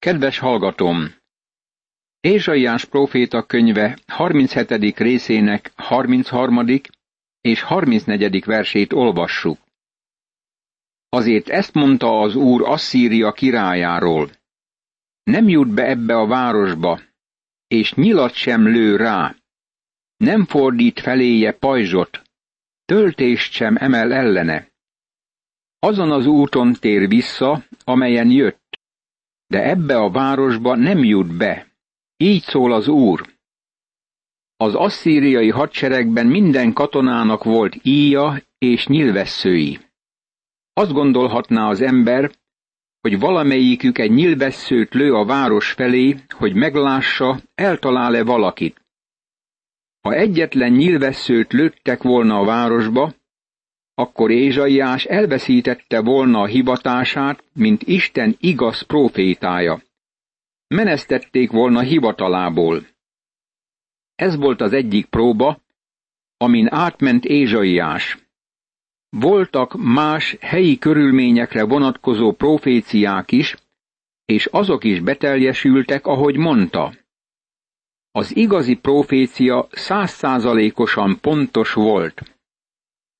Kedves hallgatom! Ézsaiás próféta könyve 37. részének 33. és 34. versét olvassuk. Azért ezt mondta az úr Asszíria királyáról. Nem jut be ebbe a városba, és nyilat sem lő rá. Nem fordít feléje pajzsot, töltést sem emel ellene. Azon az úton tér vissza, amelyen jött, de ebbe a városba nem jut be. Így szól az Úr. Az asszíriai hadseregben minden katonának volt íja és nyilvesszői. Azt gondolhatná az ember, hogy valamelyikük egy nyilvesszőt lő a város felé, hogy meglássa, eltalál-e valakit. Ha egyetlen nyilvesszőt lőttek volna a városba, akkor Ézsaiás elveszítette volna a hivatását, mint Isten igaz profétája. Menesztették volna hivatalából. Ez volt az egyik próba, amin átment Ézsaiás. Voltak más helyi körülményekre vonatkozó proféciák is, és azok is beteljesültek, ahogy mondta. Az igazi profécia százszázalékosan pontos volt.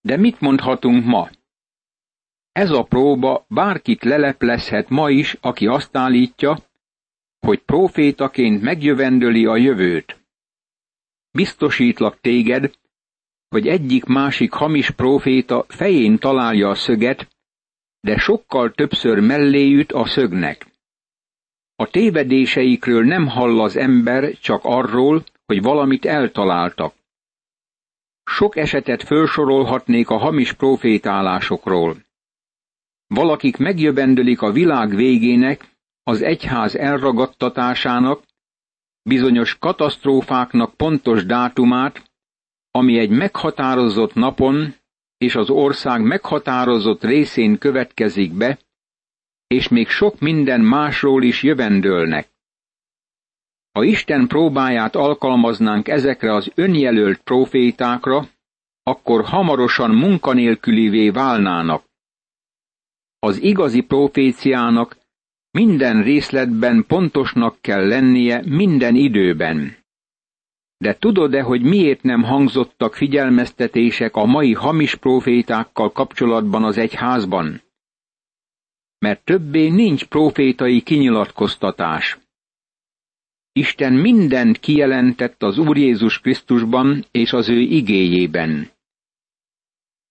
De mit mondhatunk ma? Ez a próba bárkit leleplezhet ma is, aki azt állítja, hogy profétaként megjövendöli a jövőt. Biztosítlak téged, hogy egyik-másik hamis proféta fején találja a szöget, de sokkal többször mellé üt a szögnek. A tévedéseikről nem hall az ember csak arról, hogy valamit eltaláltak. Sok esetet felsorolhatnék a hamis profétálásokról. Valakik megjövendölik a világ végének, az egyház elragadtatásának, bizonyos katasztrófáknak pontos dátumát, ami egy meghatározott napon és az ország meghatározott részén következik be, és még sok minden másról is jövendőlnek. Ha Isten próbáját alkalmaznánk ezekre az önjelölt profétákra, akkor hamarosan munkanélkülivé válnának. Az igazi proféciának minden részletben pontosnak kell lennie minden időben. De tudod-e, hogy miért nem hangzottak figyelmeztetések a mai hamis profétákkal kapcsolatban az egyházban? Mert többé nincs profétai kinyilatkoztatás. Isten mindent kijelentett az Úr Jézus Krisztusban és az ő igéjében.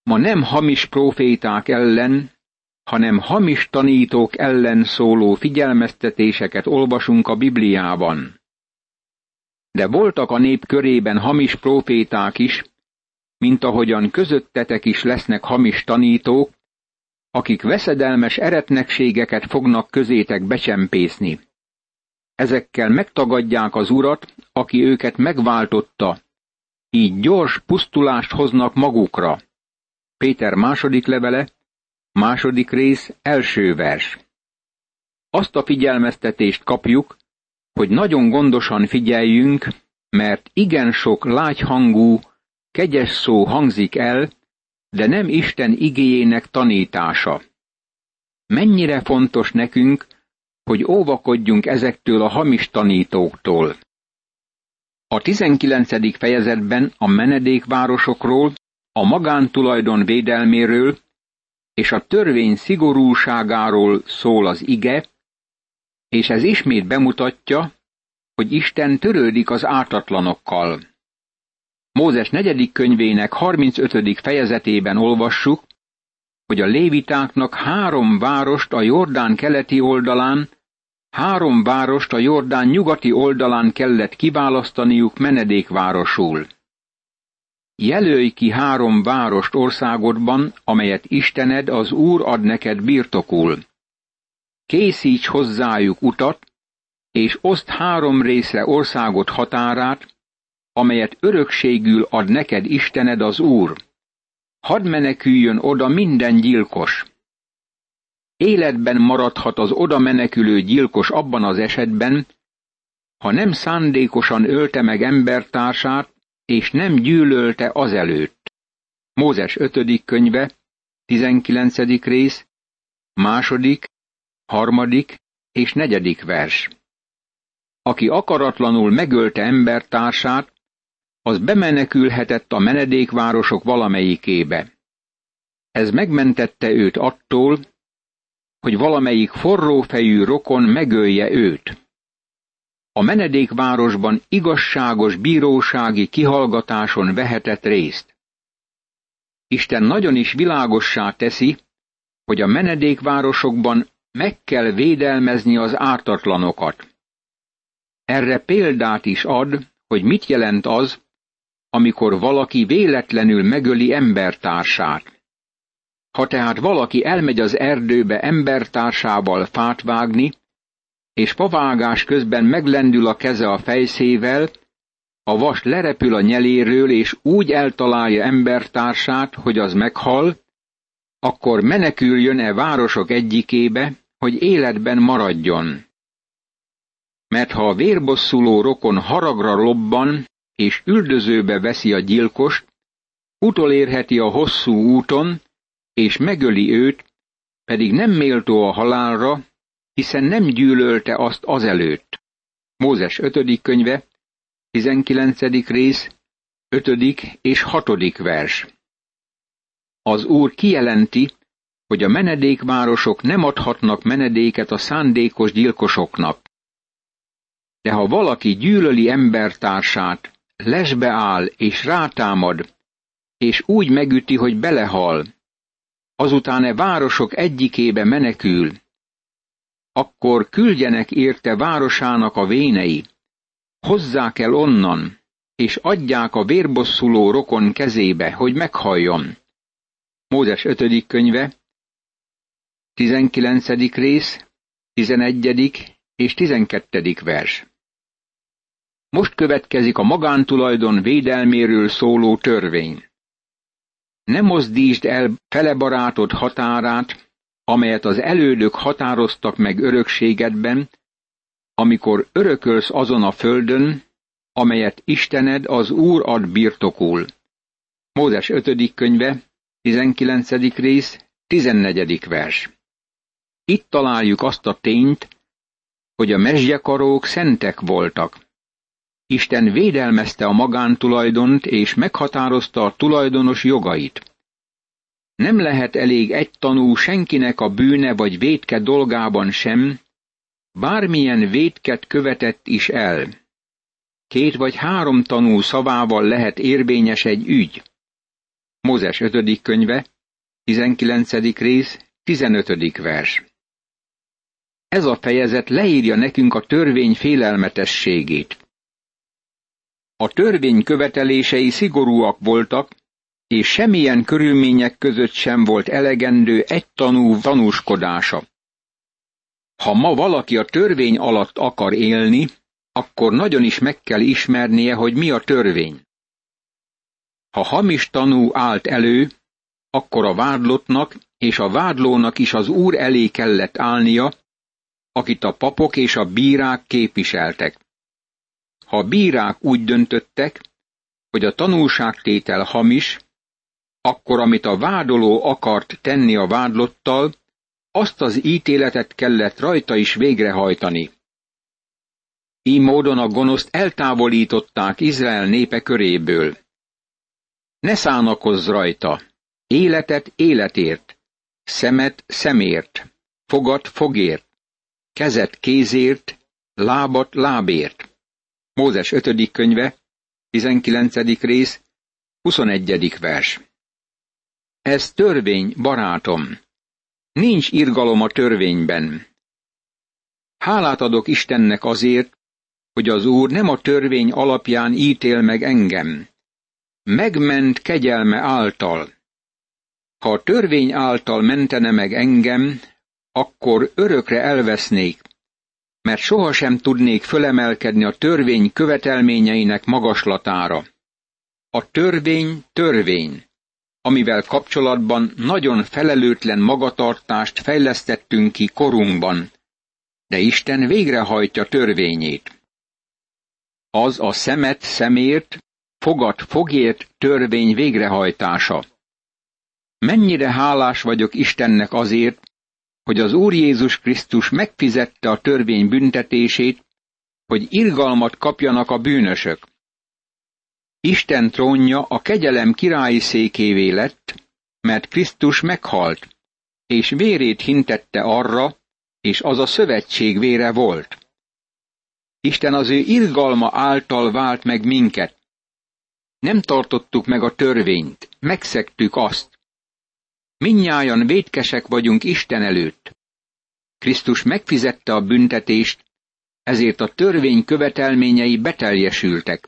Ma nem hamis proféták ellen, hanem hamis tanítók ellen szóló figyelmeztetéseket olvasunk a Bibliában. De voltak a nép körében hamis proféták is, mint ahogyan közöttetek is lesznek hamis tanítók, akik veszedelmes eretnekségeket fognak közétek becsempészni. Ezekkel megtagadják az urat, aki őket megváltotta, így gyors pusztulást hoznak magukra. Péter második levele, Második rész, első vers. Azt a figyelmeztetést kapjuk, hogy nagyon gondosan figyeljünk, mert igen sok lágyhangú, kegyes szó hangzik el, de nem Isten igéjének tanítása. Mennyire fontos nekünk, hogy óvakodjunk ezektől a hamis tanítóktól. A 19. fejezetben a menedékvárosokról, a magántulajdon védelméről és a törvény szigorúságáról szól az ige, és ez ismét bemutatja, hogy Isten törődik az ártatlanokkal. Mózes negyedik könyvének 35. fejezetében olvassuk, hogy a lévitáknak három várost a Jordán keleti oldalán, három várost a Jordán nyugati oldalán kellett kiválasztaniuk menedékvárosul. Jelölj ki három várost országodban, amelyet Istened az Úr ad neked birtokul. Készíts hozzájuk utat, és oszt három részre országot határát, amelyet örökségül ad neked Istened az Úr. Hadd meneküljön oda minden gyilkos. Életben maradhat az oda menekülő gyilkos abban az esetben, ha nem szándékosan ölte meg embertársát, és nem gyűlölte azelőtt. Mózes 5. könyve, 19. rész, második, harmadik és negyedik vers. Aki akaratlanul megölte embertársát, az bemenekülhetett a menedékvárosok valamelyikébe. Ez megmentette őt attól, hogy valamelyik forrófejű rokon megölje őt. A menedékvárosban igazságos bírósági kihallgatáson vehetett részt. Isten nagyon is világossá teszi, hogy a menedékvárosokban meg kell védelmezni az ártatlanokat. Erre példát is ad, hogy mit jelent az, amikor valaki véletlenül megöli embertársát. Ha tehát valaki elmegy az erdőbe embertársával fát vágni, és pavágás közben meglendül a keze a fejszével, a vas lerepül a nyeléről, és úgy eltalálja embertársát, hogy az meghal, akkor meneküljön-e városok egyikébe, hogy életben maradjon. Mert ha a vérbosszuló rokon haragra lobban, és üldözőbe veszi a gyilkost, utolérheti a hosszú úton, és megöli őt, pedig nem méltó a halálra, hiszen nem gyűlölte azt azelőtt. Mózes 5. könyve, 19. rész, 5. és 6. vers. Az Úr kijelenti, hogy a menedékvárosok nem adhatnak menedéket a szándékos gyilkosoknak. De ha valaki gyűlöli embertársát, lesbe áll és rátámad, és úgy megüti, hogy belehal, azután e városok egyikébe menekül, akkor küldjenek érte városának a vénei, hozzák el onnan, és adják a vérbosszuló rokon kezébe, hogy meghalljon. Mózes 5. könyve, 19. rész, 11. és 12. vers. Most következik a magántulajdon védelméről szóló törvény. Ne mozdítsd el felebarátod határát, amelyet az elődök határoztak meg örökségedben, amikor örökölsz azon a földön, amelyet Istened az Úr ad birtokul. Mózes 5. könyve, 19. rész, 14. vers. Itt találjuk azt a tényt, hogy a mezgyekarók szentek voltak. Isten védelmezte a magántulajdont és meghatározta a tulajdonos jogait. Nem lehet elég egy tanú senkinek a bűne vagy vétke dolgában sem, bármilyen vétket követett is el. Két vagy három tanú szavával lehet érvényes egy ügy. Mózes 5. könyve, 19. rész, 15. vers. Ez a fejezet leírja nekünk a törvény félelmetességét. A törvény követelései szigorúak voltak, és semmilyen körülmények között sem volt elegendő egy tanú tanúskodása. Ha ma valaki a törvény alatt akar élni, akkor nagyon is meg kell ismernie, hogy mi a törvény. Ha hamis tanú állt elő, akkor a vádlottnak és a vádlónak is az úr elé kellett állnia, akit a papok és a bírák képviseltek. Ha a bírák úgy döntöttek, hogy a tanúságtétel hamis, akkor amit a vádoló akart tenni a vádlottal, azt az ítéletet kellett rajta is végrehajtani. Így módon a gonoszt eltávolították Izrael népe köréből. Ne szánakozz rajta, életet életért, szemet szemért, fogat fogért, kezet kézért, lábat lábért. Mózes 5. könyve, 19. rész, 21. vers. Ez törvény, barátom. Nincs irgalom a törvényben. Hálát adok Istennek azért, hogy az Úr nem a törvény alapján ítél meg engem. Megment kegyelme által. Ha a törvény által mentene meg engem, akkor örökre elvesznék, mert sohasem tudnék fölemelkedni a törvény követelményeinek magaslatára. A törvény törvény, amivel kapcsolatban nagyon felelőtlen magatartást fejlesztettünk ki korunkban, de Isten végrehajtja törvényét. Az a szemet szemért, fogat fogért törvény végrehajtása. Mennyire hálás vagyok Istennek azért, hogy az Úr Jézus Krisztus megfizette a törvény büntetését, hogy irgalmat kapjanak a bűnösök. Isten trónja a kegyelem királyi székévé lett, mert Krisztus meghalt, és vérét hintette arra, és az a szövetség vére volt. Isten az ő irgalma által vált meg minket. Nem tartottuk meg a törvényt, megszektük azt. Minnyájan vétkesek vagyunk Isten előtt. Krisztus megfizette a büntetést, ezért a törvény követelményei beteljesültek.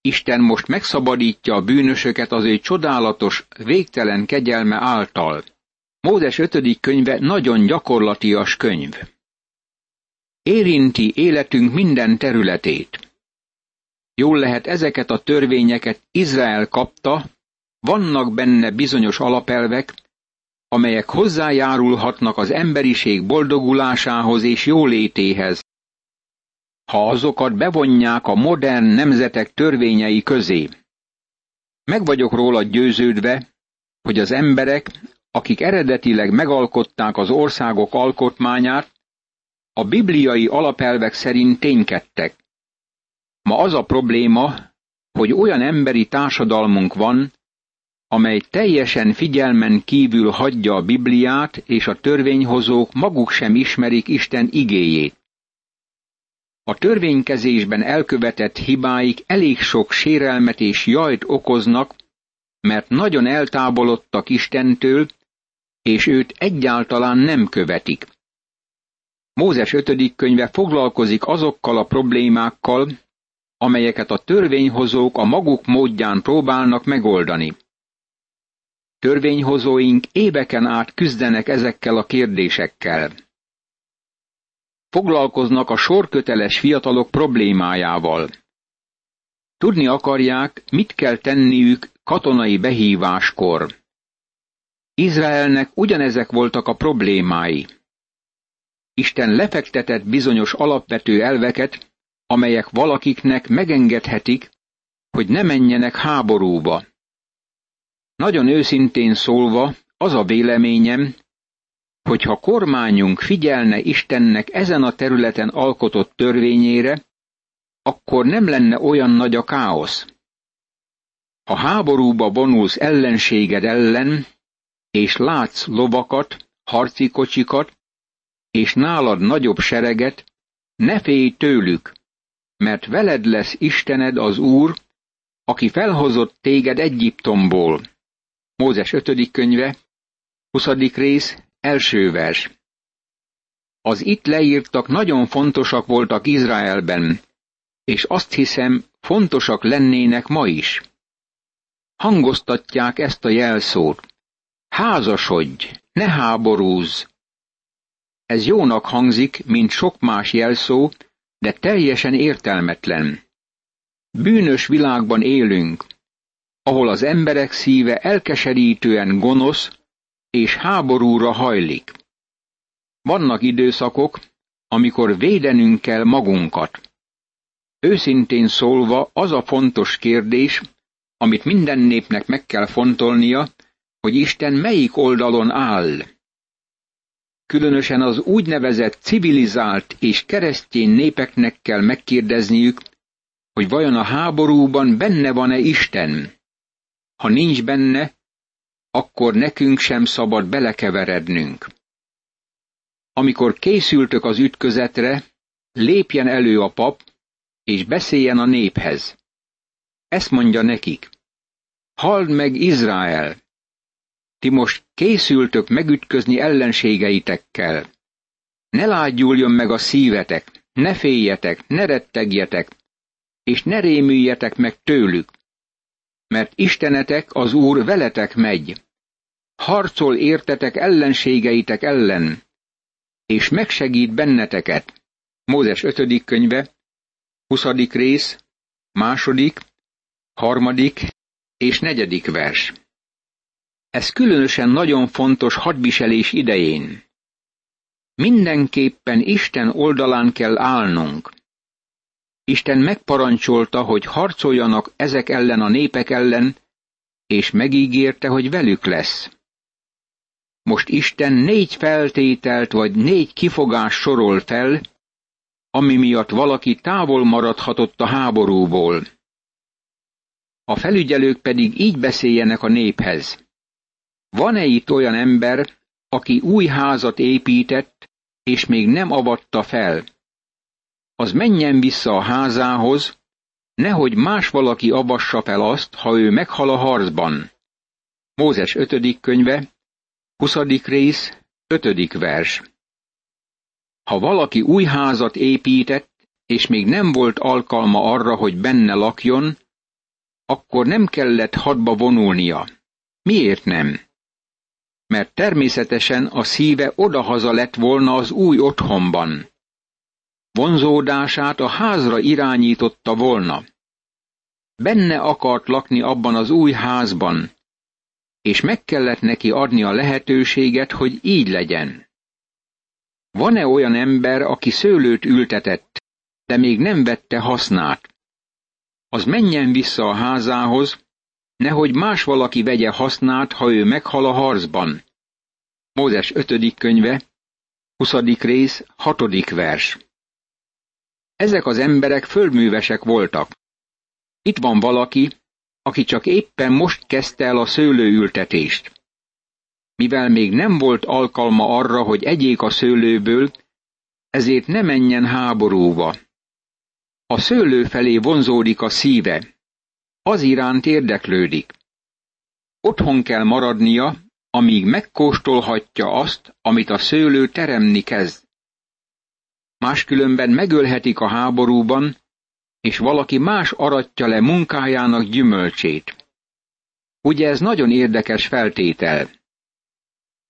Isten most megszabadítja a bűnösöket az ő csodálatos, végtelen kegyelme által. Mózes 5. könyve nagyon gyakorlatias könyv. Érinti életünk minden területét. Jól lehet ezeket a törvényeket Izrael kapta, vannak benne bizonyos alapelvek, amelyek hozzájárulhatnak az emberiség boldogulásához és jólétéhez, ha azokat bevonják a modern nemzetek törvényei közé. Meg vagyok róla győződve, hogy az emberek, akik eredetileg megalkották az országok alkotmányát, a bibliai alapelvek szerint ténykedtek. Ma az a probléma, hogy olyan emberi társadalmunk van, amely teljesen figyelmen kívül hagyja a Bibliát, és a törvényhozók maguk sem ismerik Isten igéjét. A törvénykezésben elkövetett hibáik elég sok sérelmet és jajt okoznak, mert nagyon eltávolodtak Istentől, és őt egyáltalán nem követik. Mózes 5. könyve foglalkozik azokkal a problémákkal, amelyeket a törvényhozók a maguk módján próbálnak megoldani. Törvényhozóink éveken át küzdenek ezekkel a kérdésekkel. Foglalkoznak a sorköteles fiatalok problémájával. Tudni akarják, mit kell tenniük katonai behíváskor. Izraelnek ugyanezek voltak a problémái. Isten lefektetett bizonyos alapvető elveket, amelyek valakiknek megengedhetik, hogy ne menjenek háborúba. Nagyon őszintén szólva, az a véleményem, hogy ha kormányunk figyelne Istennek ezen a területen alkotott törvényére, akkor nem lenne olyan nagy a káosz. Ha háborúba vonulsz ellenséged ellen, és látsz lovakat, harci kocsikat, és nálad nagyobb sereget, ne félj tőlük, mert veled lesz Istened az Úr, aki felhozott téged Egyiptomból. Mózes 5. könyve, 20. rész, első vers. Az itt leírtak nagyon fontosak voltak Izraelben, és azt hiszem, fontosak lennének ma is. Hangoztatják ezt a jelszót. Házasodj, ne háborúzz! Ez jónak hangzik, mint sok más jelszó, de teljesen értelmetlen. Bűnös világban élünk, ahol az emberek szíve elkeserítően gonosz és háborúra hajlik. Vannak időszakok, amikor védenünk kell magunkat. Őszintén szólva az a fontos kérdés, amit minden népnek meg kell fontolnia, hogy Isten melyik oldalon áll. Különösen az úgynevezett civilizált és keresztény népeknek kell megkérdezniük, hogy vajon a háborúban benne van-e Isten. Ha nincs benne, akkor nekünk sem szabad belekeverednünk. Amikor készültök az ütközetre, lépjen elő a pap, és beszéljen a néphez. Ezt mondja nekik. Halld meg Izrael! Ti most készültök megütközni ellenségeitekkel. Ne lágyuljon meg a szívetek, ne féljetek, ne rettegjetek, és ne rémüljetek meg tőlük. Mert Istenetek az Úr veletek megy. Harcol értetek ellenségeitek ellen, és megsegít benneteket. Mózes 5. könyve, 20. rész, második, harmadik és negyedik vers. Ez különösen nagyon fontos hadviselés idején. Mindenképpen Isten oldalán kell állnunk. Isten megparancsolta, hogy harcoljanak ezek ellen a népek ellen, és megígérte, hogy velük lesz. Most Isten négy feltételt vagy négy kifogás sorol fel, ami miatt valaki távol maradhatott a háborúból. A felügyelők pedig így beszéljenek a néphez. Van-e itt olyan ember, aki új házat épített, és még nem avatta fel? Az menjen vissza a házához, nehogy más valaki avassa fel azt, ha ő meghal a harcban. Mózes 5. könyve, 20. rész, 5. vers. Ha valaki új házat épített, és még nem volt alkalma arra, hogy benne lakjon, akkor nem kellett hadba vonulnia. Miért nem? Mert természetesen a szíve odahaza lett volna az új otthonban. Vonzódását a házra irányította volna. Benne akart lakni abban az új házban, és meg kellett neki adni a lehetőséget, hogy így legyen. Van-e olyan ember, aki szőlőt ültetett, de még nem vette hasznát? Az menjen vissza a házához, nehogy más valaki vegye hasznát, ha ő meghal a harcban. Mózes 5. könyve, 20. rész, 6. vers. Ezek az emberek földművesek voltak. Itt van valaki, aki csak éppen most kezdte el a szőlőültetést. Mivel még nem volt alkalma arra, hogy egyék a szőlőből, ezért ne menjen háborúba. A szőlő felé vonzódik a szíve, az iránt érdeklődik. Otthon kell maradnia, amíg megkóstolhatja azt, amit a szőlő teremni kezd. Máskülönben megölhetik a háborúban, és valaki más aratja le munkájának gyümölcsét. Ugye ez nagyon érdekes feltétel.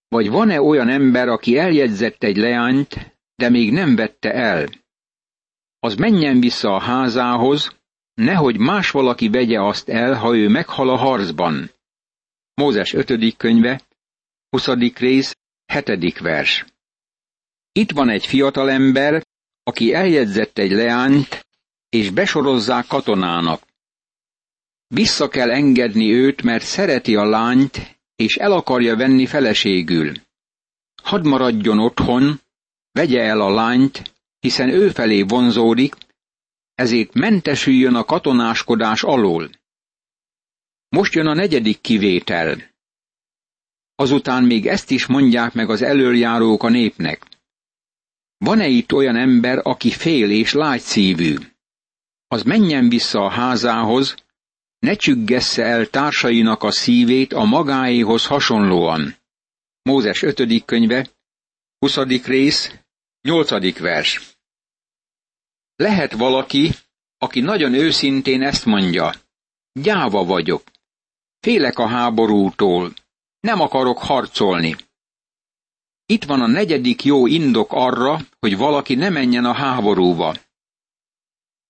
Vagy van-e olyan ember, aki eljegyzett egy leányt, de még nem vette el? Az menjen vissza a házához, nehogy más valaki vegye azt el, ha ő meghal a harcban. Mózes 5. könyve, 20. rész, 7. vers. Itt van egy fiatalember, aki eljegyzett egy leányt, és besorozzák katonának. Vissza kell engedni őt, mert szereti a lányt, és el akarja venni feleségül. Hadd maradjon otthon, vegye el a lányt, hiszen ő felé vonzódik, ezért mentesüljön a katonáskodás alól. Most jön a negyedik kivétel. Azután még ezt is mondják meg az előjárók a népnek. Van-e itt olyan ember, aki fél és lágy szívű? az menjen vissza a házához, ne csüggessze el társainak a szívét a magáéhoz hasonlóan. Mózes 5. könyve, 20. rész, 8. vers. Lehet valaki, aki nagyon őszintén ezt mondja, gyáva vagyok, félek a háborútól, nem akarok harcolni. Itt van a negyedik jó indok arra, hogy valaki ne menjen a háborúba.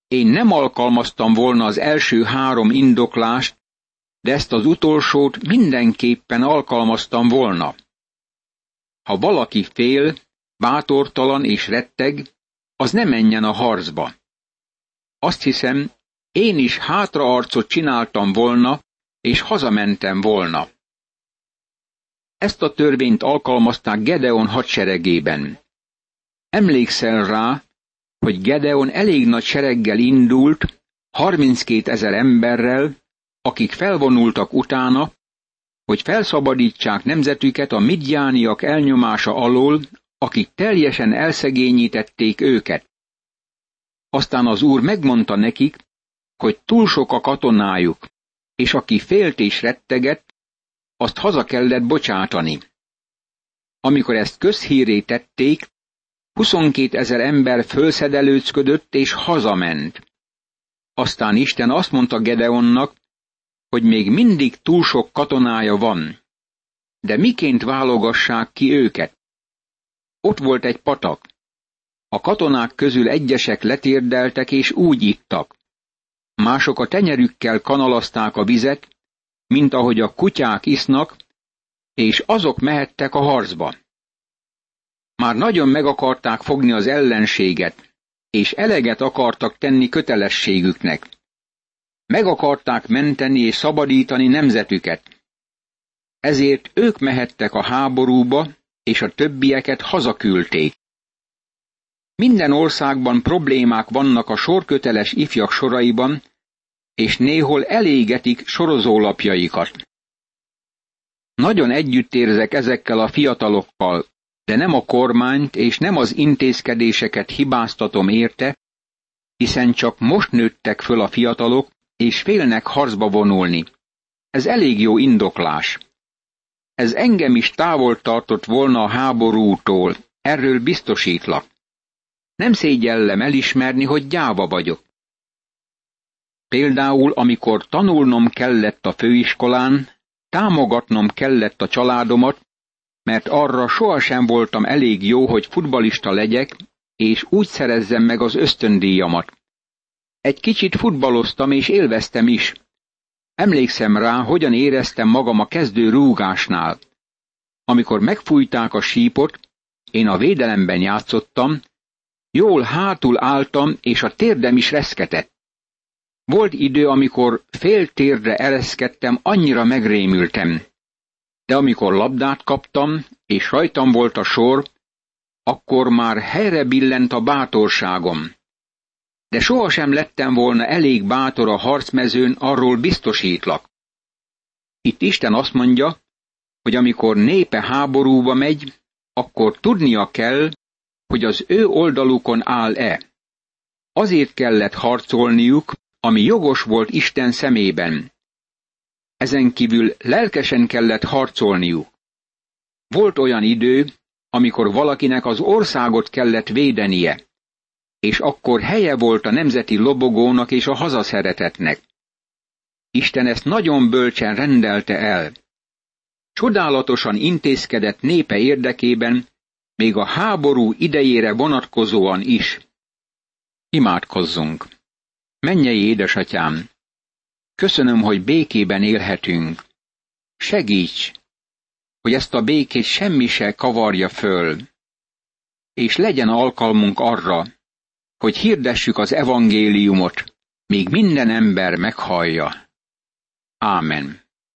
Én nem alkalmaztam volna az első három indoklást, de ezt az utolsót mindenképpen alkalmaztam volna. Ha valaki fél, bátortalan és retteg, az ne menjen a harcba. Azt hiszem, én is hátraarcot csináltam volna, és hazamentem volna. Ezt a törvényt alkalmazták Gedeon hadseregében. Emlékszel rá, hogy Gedeon elég nagy sereggel indult, 32 ezer emberrel, akik felvonultak utána, hogy felszabadítsák nemzetüket a midjániak elnyomása alól, akik teljesen elszegényítették őket. Aztán az úr megmondta nekik, hogy túl sok a katonájuk, és aki félt és rettegett, azt haza kellett bocsátani. Amikor ezt közhíré tették, 22 ezer ember fölszedelőcködött és hazament. Aztán Isten azt mondta Gedeonnak, hogy még mindig túl sok katonája van. De miként válogassák ki őket? Ott volt egy patak. A katonák közül egyesek letérdeltek és úgy ittak. Mások a tenyerükkel kanalazták a vizet, mint ahogy a kutyák isznak, és azok mehettek a harcba. Már nagyon meg akarták fogni az ellenséget, és eleget akartak tenni kötelességüknek. Meg akarták menteni és szabadítani nemzetüket. ezért ők mehettek a háborúba, és a többieket hazaküldték. Minden országban problémák vannak a sorköteles ifjak soraiban, és néhol elégetik sorozólapjaikat. Nagyon együttérzek ezekkel a fiatalokkal, de nem a kormányt és nem az intézkedéseket hibáztatom érte, hiszen csak most nőttek föl a fiatalok, és félnek harcba vonulni. Ez elég jó indoklás. Ez engem is távol tartott volna a háborútól, erről biztosítlak. Nem szégyellem elismerni, hogy gyáva vagyok. Például, amikor tanulnom kellett a főiskolán, támogatnom kellett a családomat, mert arra sohasem voltam elég jó, hogy futbalista legyek, és úgy szerezzem meg az ösztöndíjamat. Egy kicsit futballoztam és élveztem is. Emlékszem rá, hogyan éreztem magam a kezdő rúgásnál. Amikor megfújták a sípot, én a védelemben játszottam, jól hátul álltam, és a térdem is reszketett. Volt idő, amikor fél térdre ereszkedtem, annyira megrémültem. De amikor labdát kaptam, és rajtam volt a sor, akkor már helyre billent a bátorságom. De sohasem lettem volna elég bátor a harcmezőn, arról biztosítlak. Itt Isten azt mondja, hogy amikor népe háborúba megy, akkor tudnia kell, hogy az ő oldalukon áll-e. Azért kellett harcolniuk, ami jogos volt Isten szemében. Ezen kívül lelkesen kellett harcolniuk. Volt olyan idő, amikor valakinek az országot kellett védenie, és akkor helye volt a nemzeti lobogónak és a hazaszeretetnek. Isten ezt nagyon bölcsen rendelte el. Csodálatosan intézkedett népe érdekében, még a háború idejére vonatkozóan is. Imádkozzunk! Mennyei édesatyám! Köszönöm, hogy békében élhetünk. Segíts, hogy ezt a békét semmi se kavarja föl, és legyen alkalmunk arra, hogy hirdessük az evangéliumot, míg minden ember meghallja. Ámen.